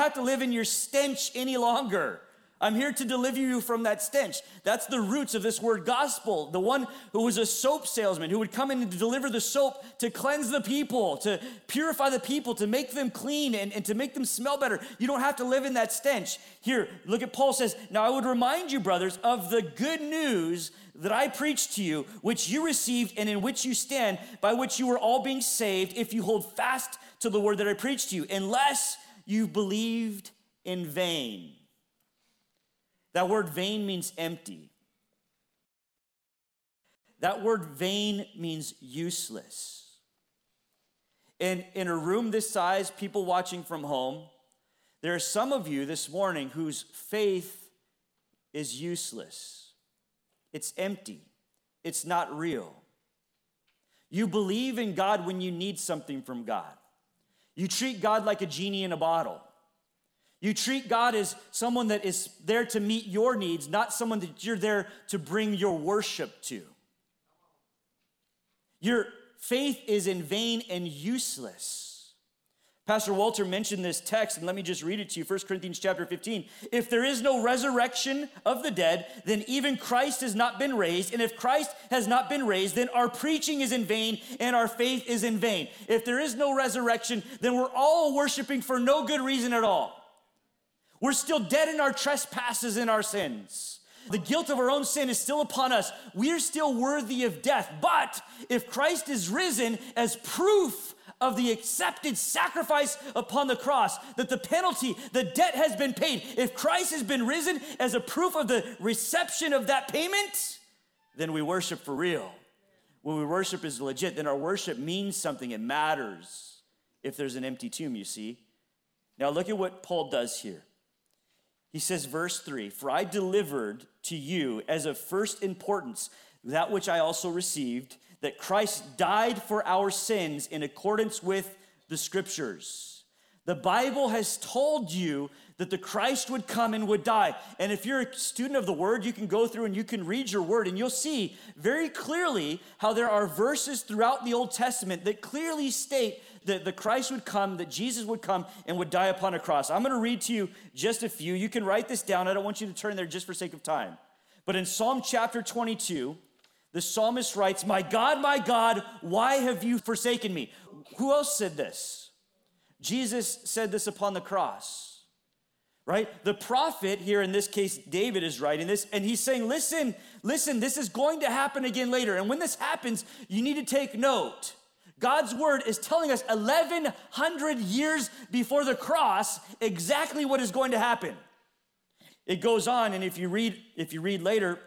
Have to live in your stench any longer. I'm here to deliver you from that stench. That's the roots of this word gospel. The one who was a soap salesman who would come in and deliver the soap to cleanse the people, to purify the people, to make them clean and, and to make them smell better. You don't have to live in that stench. Here, look at Paul says, Now I would remind you, brothers, of the good news that I preached to you, which you received and in which you stand, by which you are all being saved, if you hold fast to the word that I preached to you, unless you've believed in vain. That word vain means empty. That word vain means useless. And in a room this size, people watching from home, there are some of you this morning whose faith is useless. It's empty. It's not real. You believe in God when you need something from God. You treat God like a genie in a bottle. You treat God as someone that is there to meet your needs, not someone that you're there to bring your worship to. Your faith is in vain and useless. Pastor Walter mentioned this text, and let me just read it to you 1 Corinthians chapter 15. If there is no resurrection of the dead, then even Christ has not been raised. And if Christ has not been raised, then our preaching is in vain and our faith is in vain. If there is no resurrection, then we're all worshiping for no good reason at all. We're still dead in our trespasses and our sins. The guilt of our own sin is still upon us. We're still worthy of death. But if Christ is risen as proof of the accepted sacrifice upon the cross, that the penalty, the debt has been paid. If Christ has been risen as a proof of the reception of that payment, then we worship for real. When we worship is legit, then our worship means something, it matters. If there's an empty tomb, you see. Now look at what Paul does here. He says, verse 3 For I delivered to you as of first importance that which I also received that Christ died for our sins in accordance with the scriptures. The Bible has told you that the Christ would come and would die. And if you're a student of the word, you can go through and you can read your word and you'll see very clearly how there are verses throughout the Old Testament that clearly state that the Christ would come, that Jesus would come and would die upon a cross. I'm going to read to you just a few. You can write this down. I don't want you to turn there just for sake of time. But in Psalm chapter 22, the psalmist writes, My God, my God, why have you forsaken me? Who else said this? Jesus said this upon the cross, right? The prophet, here in this case, David is writing this, and he's saying, Listen, listen, this is going to happen again later. And when this happens, you need to take note. God's word is telling us 1100 years before the cross exactly what is going to happen. It goes on, and if you read, if you read later,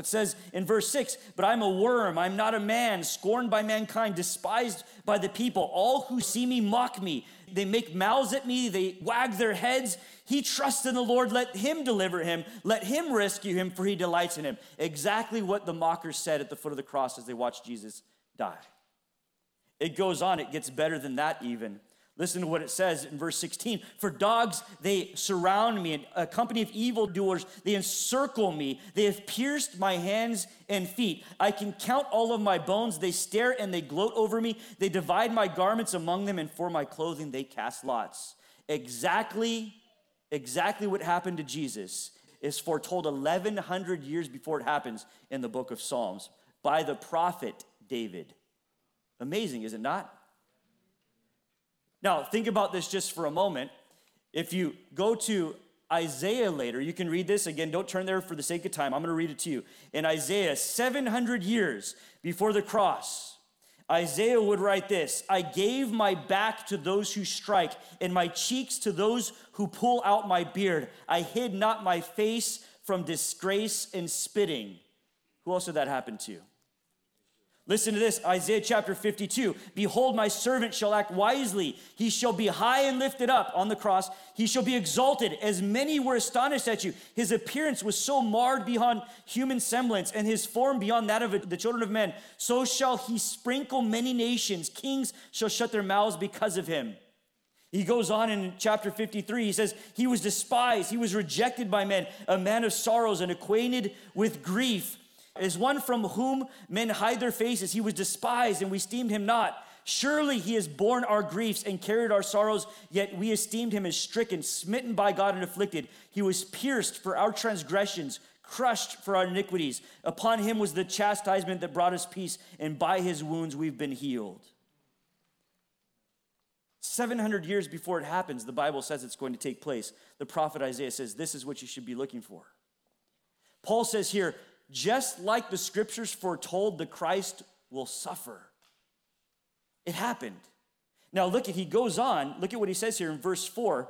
it says in verse 6 But I'm a worm, I'm not a man, scorned by mankind, despised by the people. All who see me mock me. They make mouths at me, they wag their heads. He trusts in the Lord, let him deliver him, let him rescue him, for he delights in him. Exactly what the mockers said at the foot of the cross as they watched Jesus die. It goes on, it gets better than that even. Listen to what it says in verse 16. For dogs, they surround me, and a company of evildoers, they encircle me. They have pierced my hands and feet. I can count all of my bones. They stare and they gloat over me. They divide my garments among them, and for my clothing they cast lots. Exactly, exactly what happened to Jesus is foretold 1,100 years before it happens in the book of Psalms by the prophet David. Amazing, is it not? Now, think about this just for a moment. If you go to Isaiah later, you can read this. Again, don't turn there for the sake of time. I'm going to read it to you. In Isaiah, 700 years before the cross, Isaiah would write this I gave my back to those who strike, and my cheeks to those who pull out my beard. I hid not my face from disgrace and spitting. Who else did that happen to? Listen to this Isaiah chapter 52. Behold, my servant shall act wisely. He shall be high and lifted up on the cross. He shall be exalted, as many were astonished at you. His appearance was so marred beyond human semblance, and his form beyond that of the children of men. So shall he sprinkle many nations. Kings shall shut their mouths because of him. He goes on in chapter 53. He says, He was despised, he was rejected by men, a man of sorrows and acquainted with grief is one from whom men hide their faces. He was despised, and we esteemed him not. Surely he has borne our griefs and carried our sorrows, yet we esteemed him as stricken, smitten by God, and afflicted. He was pierced for our transgressions, crushed for our iniquities. Upon him was the chastisement that brought us peace, and by his wounds we've been healed. 700 years before it happens, the Bible says it's going to take place. The prophet Isaiah says, This is what you should be looking for. Paul says here, just like the scriptures foretold, the Christ will suffer. It happened. Now, look at, he goes on, look at what he says here in verse 4.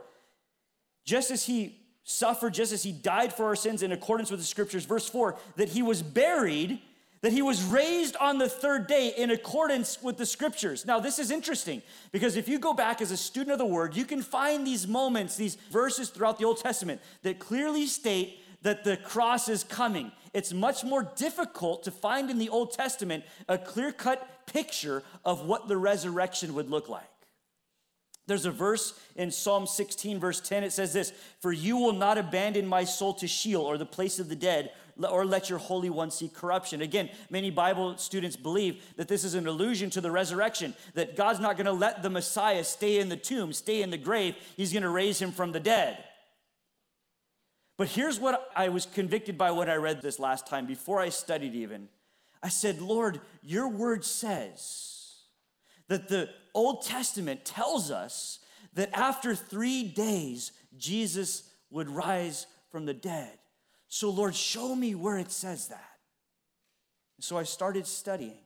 Just as he suffered, just as he died for our sins in accordance with the scriptures, verse 4, that he was buried, that he was raised on the third day in accordance with the scriptures. Now, this is interesting because if you go back as a student of the word, you can find these moments, these verses throughout the Old Testament that clearly state that the cross is coming. It's much more difficult to find in the Old Testament a clear cut picture of what the resurrection would look like. There's a verse in Psalm 16, verse 10. It says this For you will not abandon my soul to Sheol or the place of the dead, or let your Holy One see corruption. Again, many Bible students believe that this is an allusion to the resurrection, that God's not going to let the Messiah stay in the tomb, stay in the grave. He's going to raise him from the dead. But here's what I was convicted by what I read this last time before I studied even. I said, Lord, your word says that the Old Testament tells us that after three days, Jesus would rise from the dead. So, Lord, show me where it says that. So I started studying.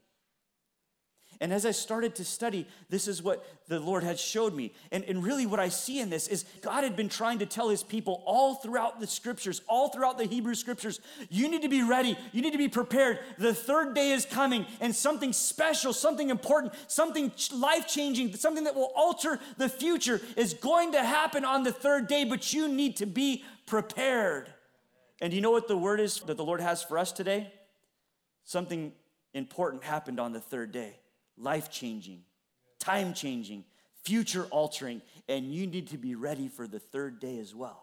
And as I started to study, this is what the Lord had showed me. And, and really, what I see in this is God had been trying to tell his people all throughout the scriptures, all throughout the Hebrew scriptures, you need to be ready. You need to be prepared. The third day is coming, and something special, something important, something life changing, something that will alter the future is going to happen on the third day, but you need to be prepared. And you know what the word is that the Lord has for us today? Something important happened on the third day life changing, time changing, future altering, and you need to be ready for the third day as well.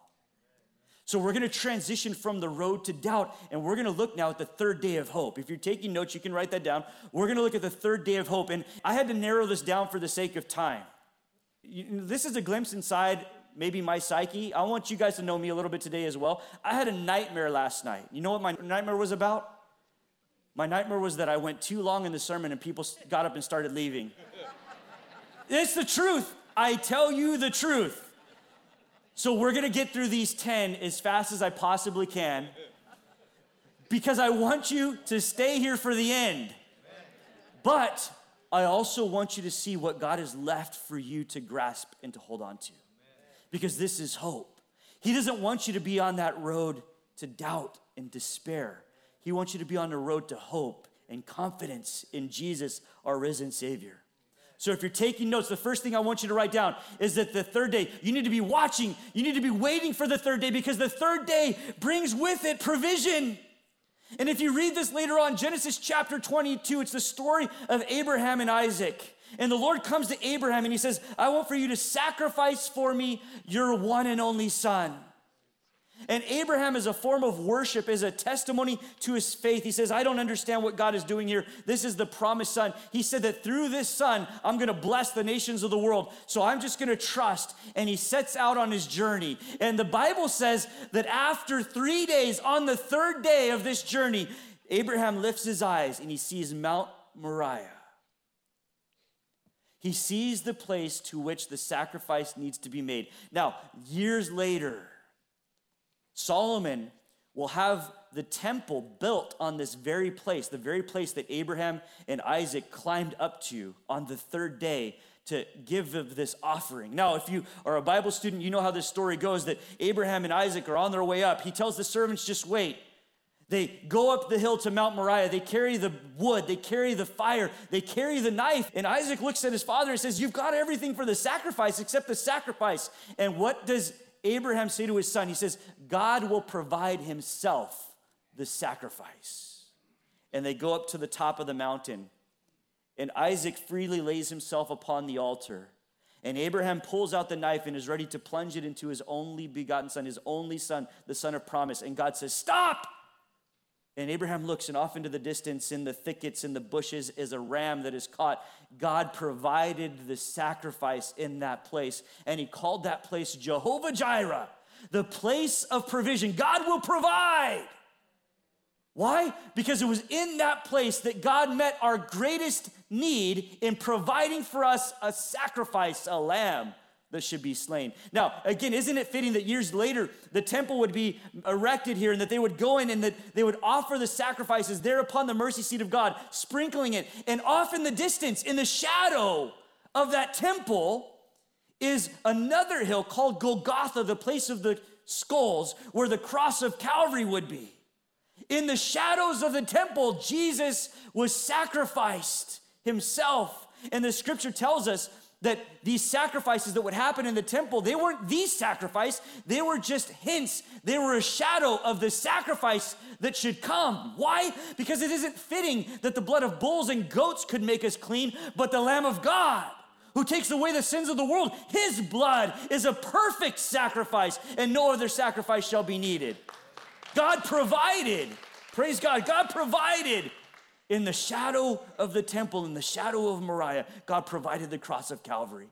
So, we're gonna transition from the road to doubt, and we're gonna look now at the third day of hope. If you're taking notes, you can write that down. We're gonna look at the third day of hope, and I had to narrow this down for the sake of time. This is a glimpse inside maybe my psyche. I want you guys to know me a little bit today as well. I had a nightmare last night. You know what my nightmare was about? My nightmare was that I went too long in the sermon and people got up and started leaving. it's the truth. I tell you the truth. So we're gonna get through these 10 as fast as I possibly can because I want you to stay here for the end. But I also want you to see what God has left for you to grasp and to hold on to because this is hope. He doesn't want you to be on that road to doubt and despair. He wants you to be on the road to hope and confidence in Jesus, our risen Savior. So if you're taking notes, the first thing I want you to write down is that the third day, you need to be watching, you need to be waiting for the third day because the third day brings with it provision. And if you read this later on, Genesis chapter 22, it's the story of Abraham and Isaac. And the Lord comes to Abraham and he says, I want for you to sacrifice for me your one and only son. And Abraham, as a form of worship, is a testimony to his faith. He says, I don't understand what God is doing here. This is the promised son. He said that through this son, I'm going to bless the nations of the world. So I'm just going to trust. And he sets out on his journey. And the Bible says that after three days, on the third day of this journey, Abraham lifts his eyes and he sees Mount Moriah. He sees the place to which the sacrifice needs to be made. Now, years later, Solomon will have the temple built on this very place, the very place that Abraham and Isaac climbed up to on the third day to give of this offering. Now, if you are a Bible student, you know how this story goes that Abraham and Isaac are on their way up. He tells the servants, just wait. They go up the hill to Mount Moriah. They carry the wood, they carry the fire, they carry the knife. And Isaac looks at his father and says, You've got everything for the sacrifice except the sacrifice. And what does Abraham say to his son? He says, God will provide himself the sacrifice. And they go up to the top of the mountain. And Isaac freely lays himself upon the altar. And Abraham pulls out the knife and is ready to plunge it into his only begotten son, his only son, the son of promise. And God says, Stop! And Abraham looks, and off into the distance, in the thickets, in the bushes, is a ram that is caught. God provided the sacrifice in that place, and he called that place Jehovah Jireh, the place of provision. God will provide. Why? Because it was in that place that God met our greatest need in providing for us a sacrifice, a lamb that should be slain. Now, again, isn't it fitting that years later the temple would be erected here and that they would go in and that they would offer the sacrifices there upon the mercy seat of God, sprinkling it. And off in the distance, in the shadow of that temple, is another hill called Golgotha, the place of the skulls, where the cross of Calvary would be. In the shadows of the temple, Jesus was sacrificed himself. And the scripture tells us that these sacrifices that would happen in the temple, they weren't the sacrifice, they were just hints. They were a shadow of the sacrifice that should come. Why? Because it isn't fitting that the blood of bulls and goats could make us clean, but the Lamb of God who takes away the sins of the world, his blood is a perfect sacrifice, and no other sacrifice shall be needed. God provided, praise God, God provided in the shadow of the temple, in the shadow of Moriah, God provided the cross of Calvary.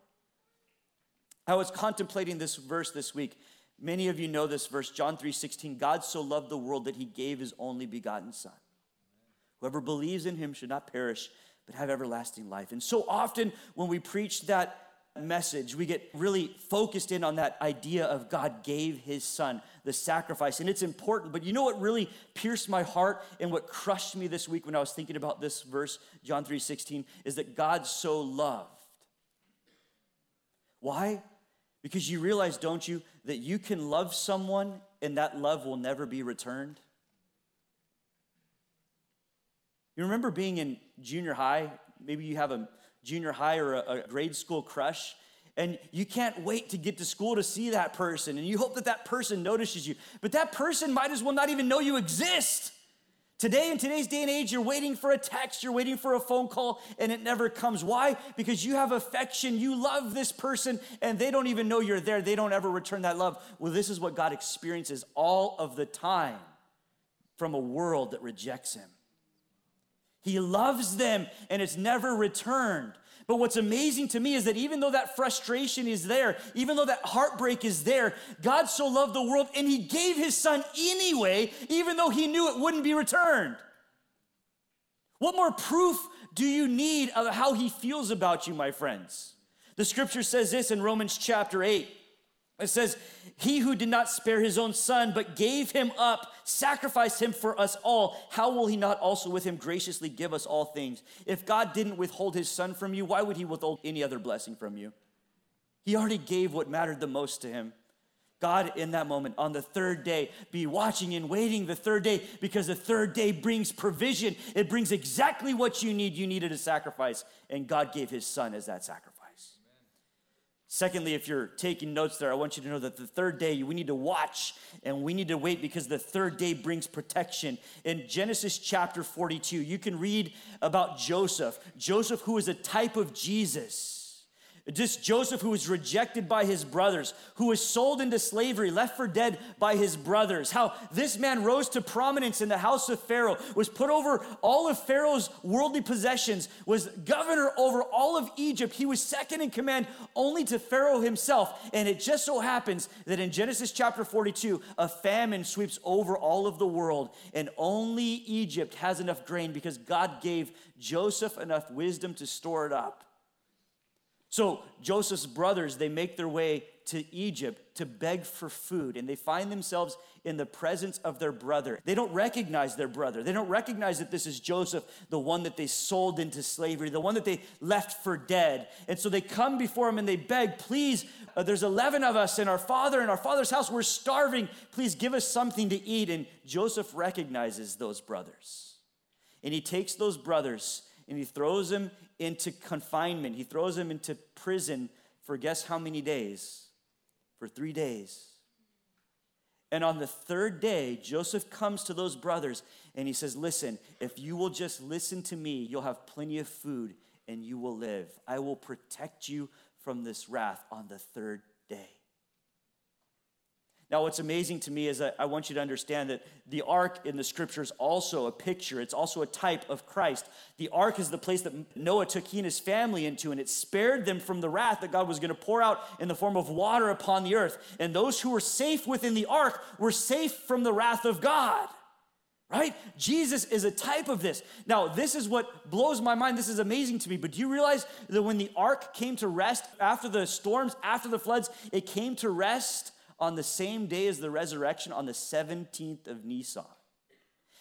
I was contemplating this verse this week. Many of you know this verse, John 3:16. God so loved the world that he gave his only begotten son. Whoever believes in him should not perish, but have everlasting life. And so often when we preach that message, we get really focused in on that idea of God gave his son, the sacrifice. And it's important, but you know what really pierced my heart and what crushed me this week when I was thinking about this verse, John 3 16, is that God so loved. Why? Because you realize, don't you, that you can love someone and that love will never be returned? You remember being in junior high? Maybe you have a junior high or a, a grade school crush, and you can't wait to get to school to see that person, and you hope that that person notices you. But that person might as well not even know you exist. Today, in today's day and age, you're waiting for a text, you're waiting for a phone call, and it never comes. Why? Because you have affection, you love this person, and they don't even know you're there. They don't ever return that love. Well, this is what God experiences all of the time from a world that rejects Him. He loves them and it's never returned. But what's amazing to me is that even though that frustration is there, even though that heartbreak is there, God so loved the world and He gave His Son anyway, even though He knew it wouldn't be returned. What more proof do you need of how He feels about you, my friends? The scripture says this in Romans chapter 8. It says, He who did not spare his own son, but gave him up, sacrificed him for us all, how will he not also with him graciously give us all things? If God didn't withhold his son from you, why would he withhold any other blessing from you? He already gave what mattered the most to him. God, in that moment, on the third day, be watching and waiting the third day because the third day brings provision. It brings exactly what you need. You needed a sacrifice, and God gave his son as that sacrifice. Secondly, if you're taking notes there, I want you to know that the third day we need to watch and we need to wait because the third day brings protection. In Genesis chapter 42, you can read about Joseph. Joseph, who is a type of Jesus. Just Joseph, who was rejected by his brothers, who was sold into slavery, left for dead by his brothers. How this man rose to prominence in the house of Pharaoh, was put over all of Pharaoh's worldly possessions, was governor over all of Egypt. He was second in command only to Pharaoh himself. And it just so happens that in Genesis chapter 42, a famine sweeps over all of the world, and only Egypt has enough grain because God gave Joseph enough wisdom to store it up. So Joseph's brothers, they make their way to Egypt to beg for food, and they find themselves in the presence of their brother. They don't recognize their brother. They don't recognize that this is Joseph, the one that they sold into slavery, the one that they left for dead. And so they come before him and they beg, Please, uh, there's 11 of us in our father in our father's house. We're starving. Please give us something to eat. And Joseph recognizes those brothers. And he takes those brothers and he throws them into confinement. He throws him into prison for guess how many days? For three days. And on the third day, Joseph comes to those brothers and he says, Listen, if you will just listen to me, you'll have plenty of food and you will live. I will protect you from this wrath on the third day. Now, what's amazing to me is that I want you to understand that the ark in the scriptures also a picture. It's also a type of Christ. The ark is the place that Noah took he and his family into, and it spared them from the wrath that God was going to pour out in the form of water upon the earth. And those who were safe within the ark were safe from the wrath of God. Right? Jesus is a type of this. Now, this is what blows my mind. This is amazing to me. But do you realize that when the ark came to rest after the storms, after the floods, it came to rest on the same day as the resurrection on the 17th of Nisan.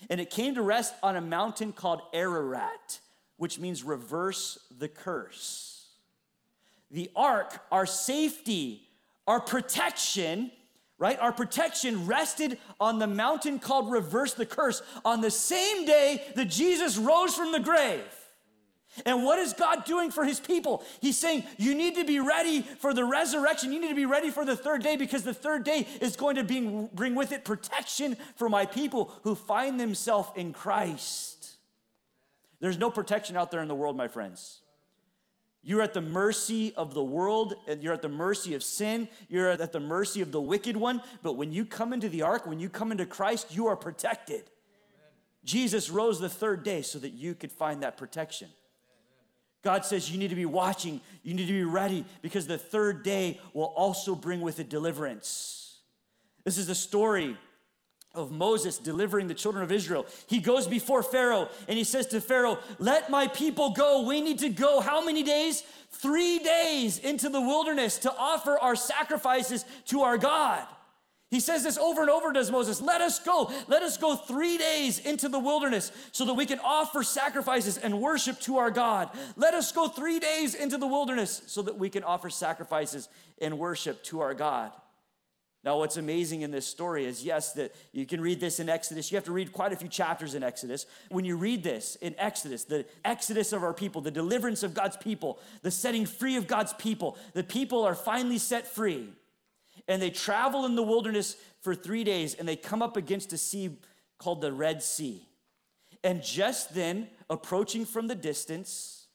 And it came to rest on a mountain called Ararat, which means reverse the curse. The ark, our safety, our protection, right? Our protection rested on the mountain called reverse the curse on the same day that Jesus rose from the grave. And what is God doing for his people? He's saying, You need to be ready for the resurrection. You need to be ready for the third day because the third day is going to bring, bring with it protection for my people who find themselves in Christ. There's no protection out there in the world, my friends. You're at the mercy of the world, and you're at the mercy of sin, you're at the mercy of the wicked one. But when you come into the ark, when you come into Christ, you are protected. Jesus rose the third day so that you could find that protection. God says you need to be watching, you need to be ready because the third day will also bring with it deliverance. This is the story of Moses delivering the children of Israel. He goes before Pharaoh and he says to Pharaoh, Let my people go. We need to go how many days? Three days into the wilderness to offer our sacrifices to our God. He says this over and over, does Moses. Let us go. Let us go three days into the wilderness so that we can offer sacrifices and worship to our God. Let us go three days into the wilderness so that we can offer sacrifices and worship to our God. Now, what's amazing in this story is yes, that you can read this in Exodus. You have to read quite a few chapters in Exodus. When you read this in Exodus, the exodus of our people, the deliverance of God's people, the setting free of God's people, the people are finally set free and they travel in the wilderness for three days and they come up against a sea called the Red Sea. And just then, approaching from the distance,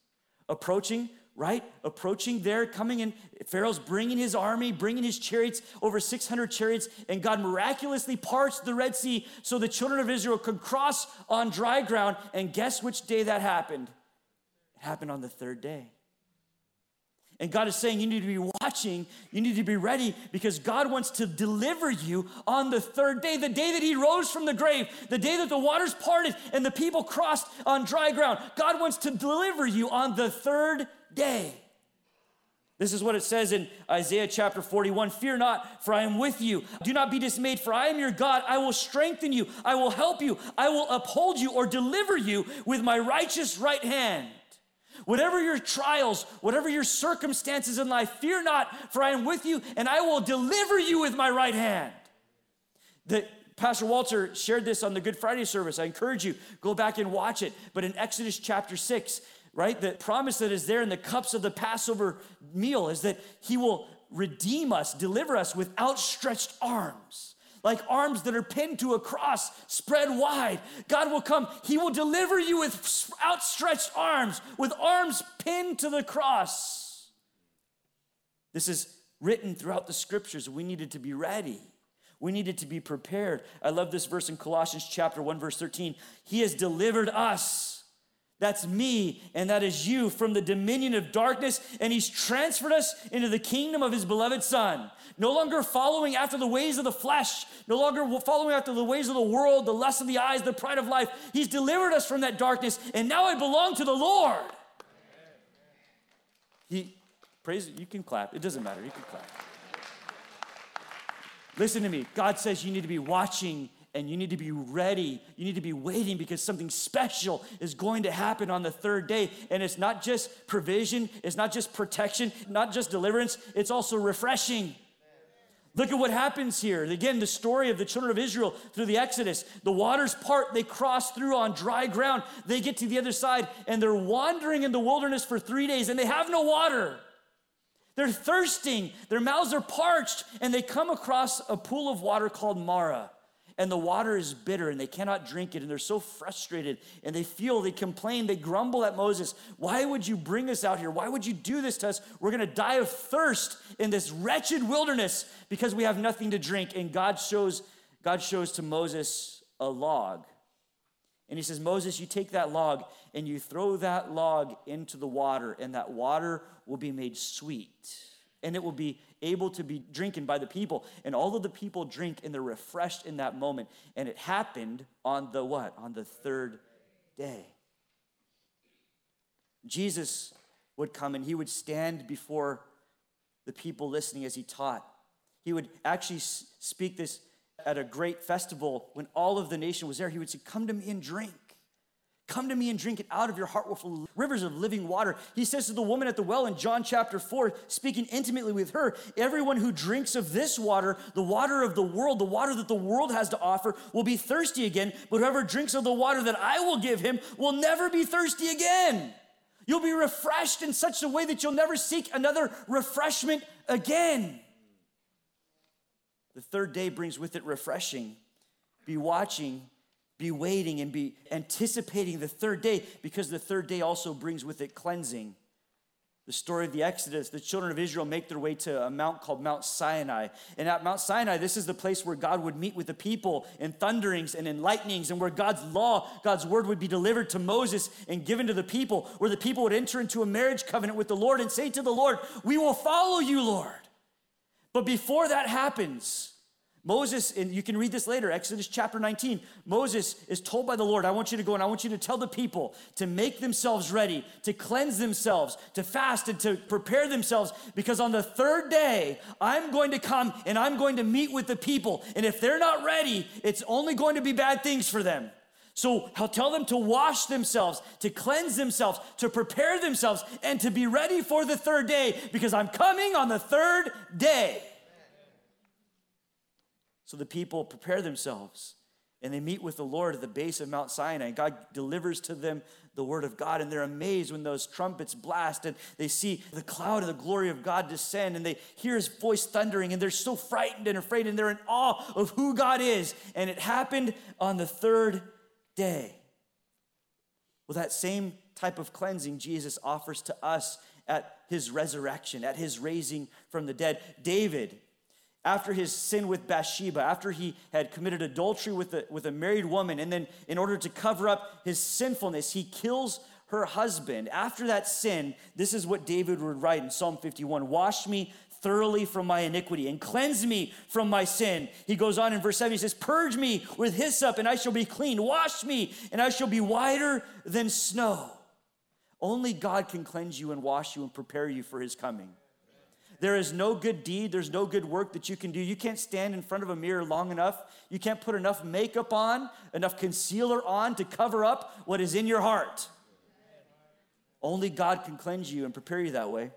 approaching, right? Approaching there, coming in, Pharaoh's bringing his army, bringing his chariots, over 600 chariots, and God miraculously parts the Red Sea so the children of Israel could cross on dry ground. And guess which day that happened? It happened on the third day. And God is saying you need to be watching, you need to be ready because God wants to deliver you on the third day, the day that He rose from the grave, the day that the waters parted and the people crossed on dry ground. God wants to deliver you on the third day. This is what it says in Isaiah chapter 41 Fear not, for I am with you. Do not be dismayed, for I am your God. I will strengthen you, I will help you, I will uphold you or deliver you with my righteous right hand. Whatever your trials, whatever your circumstances in life, fear not, for I am with you and I will deliver you with my right hand. The, Pastor Walter shared this on the Good Friday service. I encourage you, go back and watch it. But in Exodus chapter 6, right, the promise that is there in the cups of the Passover meal is that he will redeem us, deliver us with outstretched arms like arms that are pinned to a cross, spread wide. God will come, He will deliver you with outstretched arms, with arms pinned to the cross. This is written throughout the scriptures. We needed to be ready. We needed to be prepared. I love this verse in Colossians chapter 1 verse 13. He has delivered us that's me and that is you from the dominion of darkness, and he's transferred us into the kingdom of his beloved Son. No longer following after the ways of the flesh, no longer following after the ways of the world, the lust of the eyes, the pride of life. He's delivered us from that darkness, and now I belong to the Lord. He, Praise, you can clap. It doesn't matter. You can clap. Listen to me. God says you need to be watching and you need to be ready. You need to be waiting because something special is going to happen on the third day. And it's not just provision, it's not just protection, not just deliverance, it's also refreshing. Look at what happens here. Again, the story of the children of Israel through the Exodus. The waters part, they cross through on dry ground. They get to the other side and they're wandering in the wilderness for three days and they have no water. They're thirsting, their mouths are parched, and they come across a pool of water called Marah and the water is bitter and they cannot drink it and they're so frustrated and they feel they complain they grumble at moses. Why would you bring us out here? Why would you do this to us? We're going to die of thirst in this wretched wilderness because we have nothing to drink. And god shows god shows to moses a log. And he says moses you take that log and you throw that log into the water and that water will be made sweet and it will be able to be drinking by the people. And all of the people drink and they're refreshed in that moment. And it happened on the what? On the third day. Jesus would come and he would stand before the people listening as he taught. He would actually speak this at a great festival when all of the nation was there. He would say, Come to me and drink. Come to me and drink it out of your heart will flow rivers of living water. He says to the woman at the well in John chapter 4, speaking intimately with her, everyone who drinks of this water, the water of the world, the water that the world has to offer, will be thirsty again. But whoever drinks of the water that I will give him will never be thirsty again. You'll be refreshed in such a way that you'll never seek another refreshment again. The third day brings with it refreshing. Be watching be waiting and be anticipating the third day because the third day also brings with it cleansing. The story of the Exodus, the children of Israel make their way to a mount called Mount Sinai. And at Mount Sinai, this is the place where God would meet with the people in thunderings and in lightnings, and where God's law, God's word would be delivered to Moses and given to the people, where the people would enter into a marriage covenant with the Lord and say to the Lord, We will follow you, Lord. But before that happens, Moses, and you can read this later, Exodus chapter 19. Moses is told by the Lord, I want you to go and I want you to tell the people to make themselves ready, to cleanse themselves, to fast, and to prepare themselves, because on the third day, I'm going to come and I'm going to meet with the people. And if they're not ready, it's only going to be bad things for them. So I'll tell them to wash themselves, to cleanse themselves, to prepare themselves, and to be ready for the third day, because I'm coming on the third day. So the people prepare themselves and they meet with the Lord at the base of Mount Sinai. God delivers to them the word of God, and they're amazed when those trumpets blast and they see the cloud of the glory of God descend and they hear his voice thundering, and they're so frightened and afraid, and they're in awe of who God is. And it happened on the third day. Well, that same type of cleansing Jesus offers to us at his resurrection, at his raising from the dead. David, after his sin with Bathsheba, after he had committed adultery with a, with a married woman, and then in order to cover up his sinfulness, he kills her husband. After that sin, this is what David would write in Psalm 51 Wash me thoroughly from my iniquity and cleanse me from my sin. He goes on in verse 7, he says, Purge me with hyssop, and I shall be clean. Wash me, and I shall be whiter than snow. Only God can cleanse you and wash you and prepare you for his coming. There is no good deed, there's no good work that you can do. You can't stand in front of a mirror long enough. You can't put enough makeup on, enough concealer on to cover up what is in your heart. Only God can cleanse you and prepare you that way.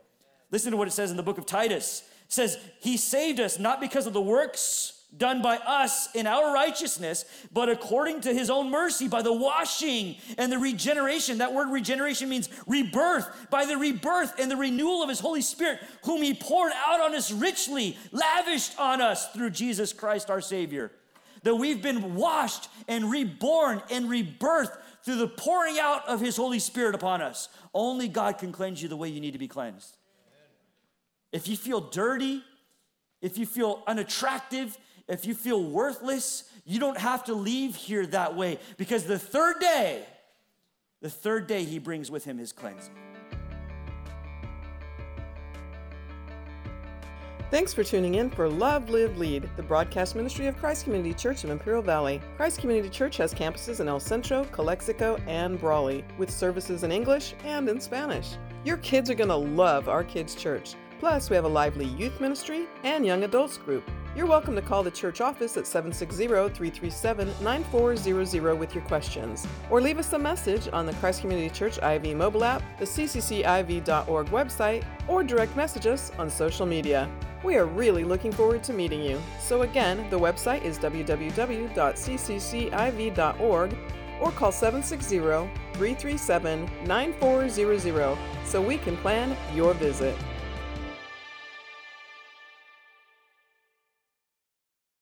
Listen to what it says in the book of Titus. It says, He saved us not because of the works done by us in our righteousness, but according to his own mercy by the washing and the regeneration. That word regeneration means rebirth, by the rebirth and the renewal of his Holy Spirit, whom he poured out on us richly, lavished on us through Jesus Christ our Savior. That we've been washed and reborn and rebirthed through the pouring out of his Holy Spirit upon us. Only God can cleanse you the way you need to be cleansed. If you feel dirty, if you feel unattractive, if you feel worthless, you don't have to leave here that way because the third day, the third day, he brings with him his cleansing. Thanks for tuning in for Love, Live, Lead, the broadcast ministry of Christ Community Church of Imperial Valley. Christ Community Church has campuses in El Centro, Calexico, and Brawley, with services in English and in Spanish. Your kids are going to love our kids' church. Plus, we have a lively youth ministry and young adults group. You're welcome to call the church office at 760 337 9400 with your questions, or leave us a message on the Christ Community Church IV mobile app, the ccciv.org website, or direct message us on social media. We are really looking forward to meeting you. So, again, the website is www.cccIV.org or call 760 337 9400 so we can plan your visit.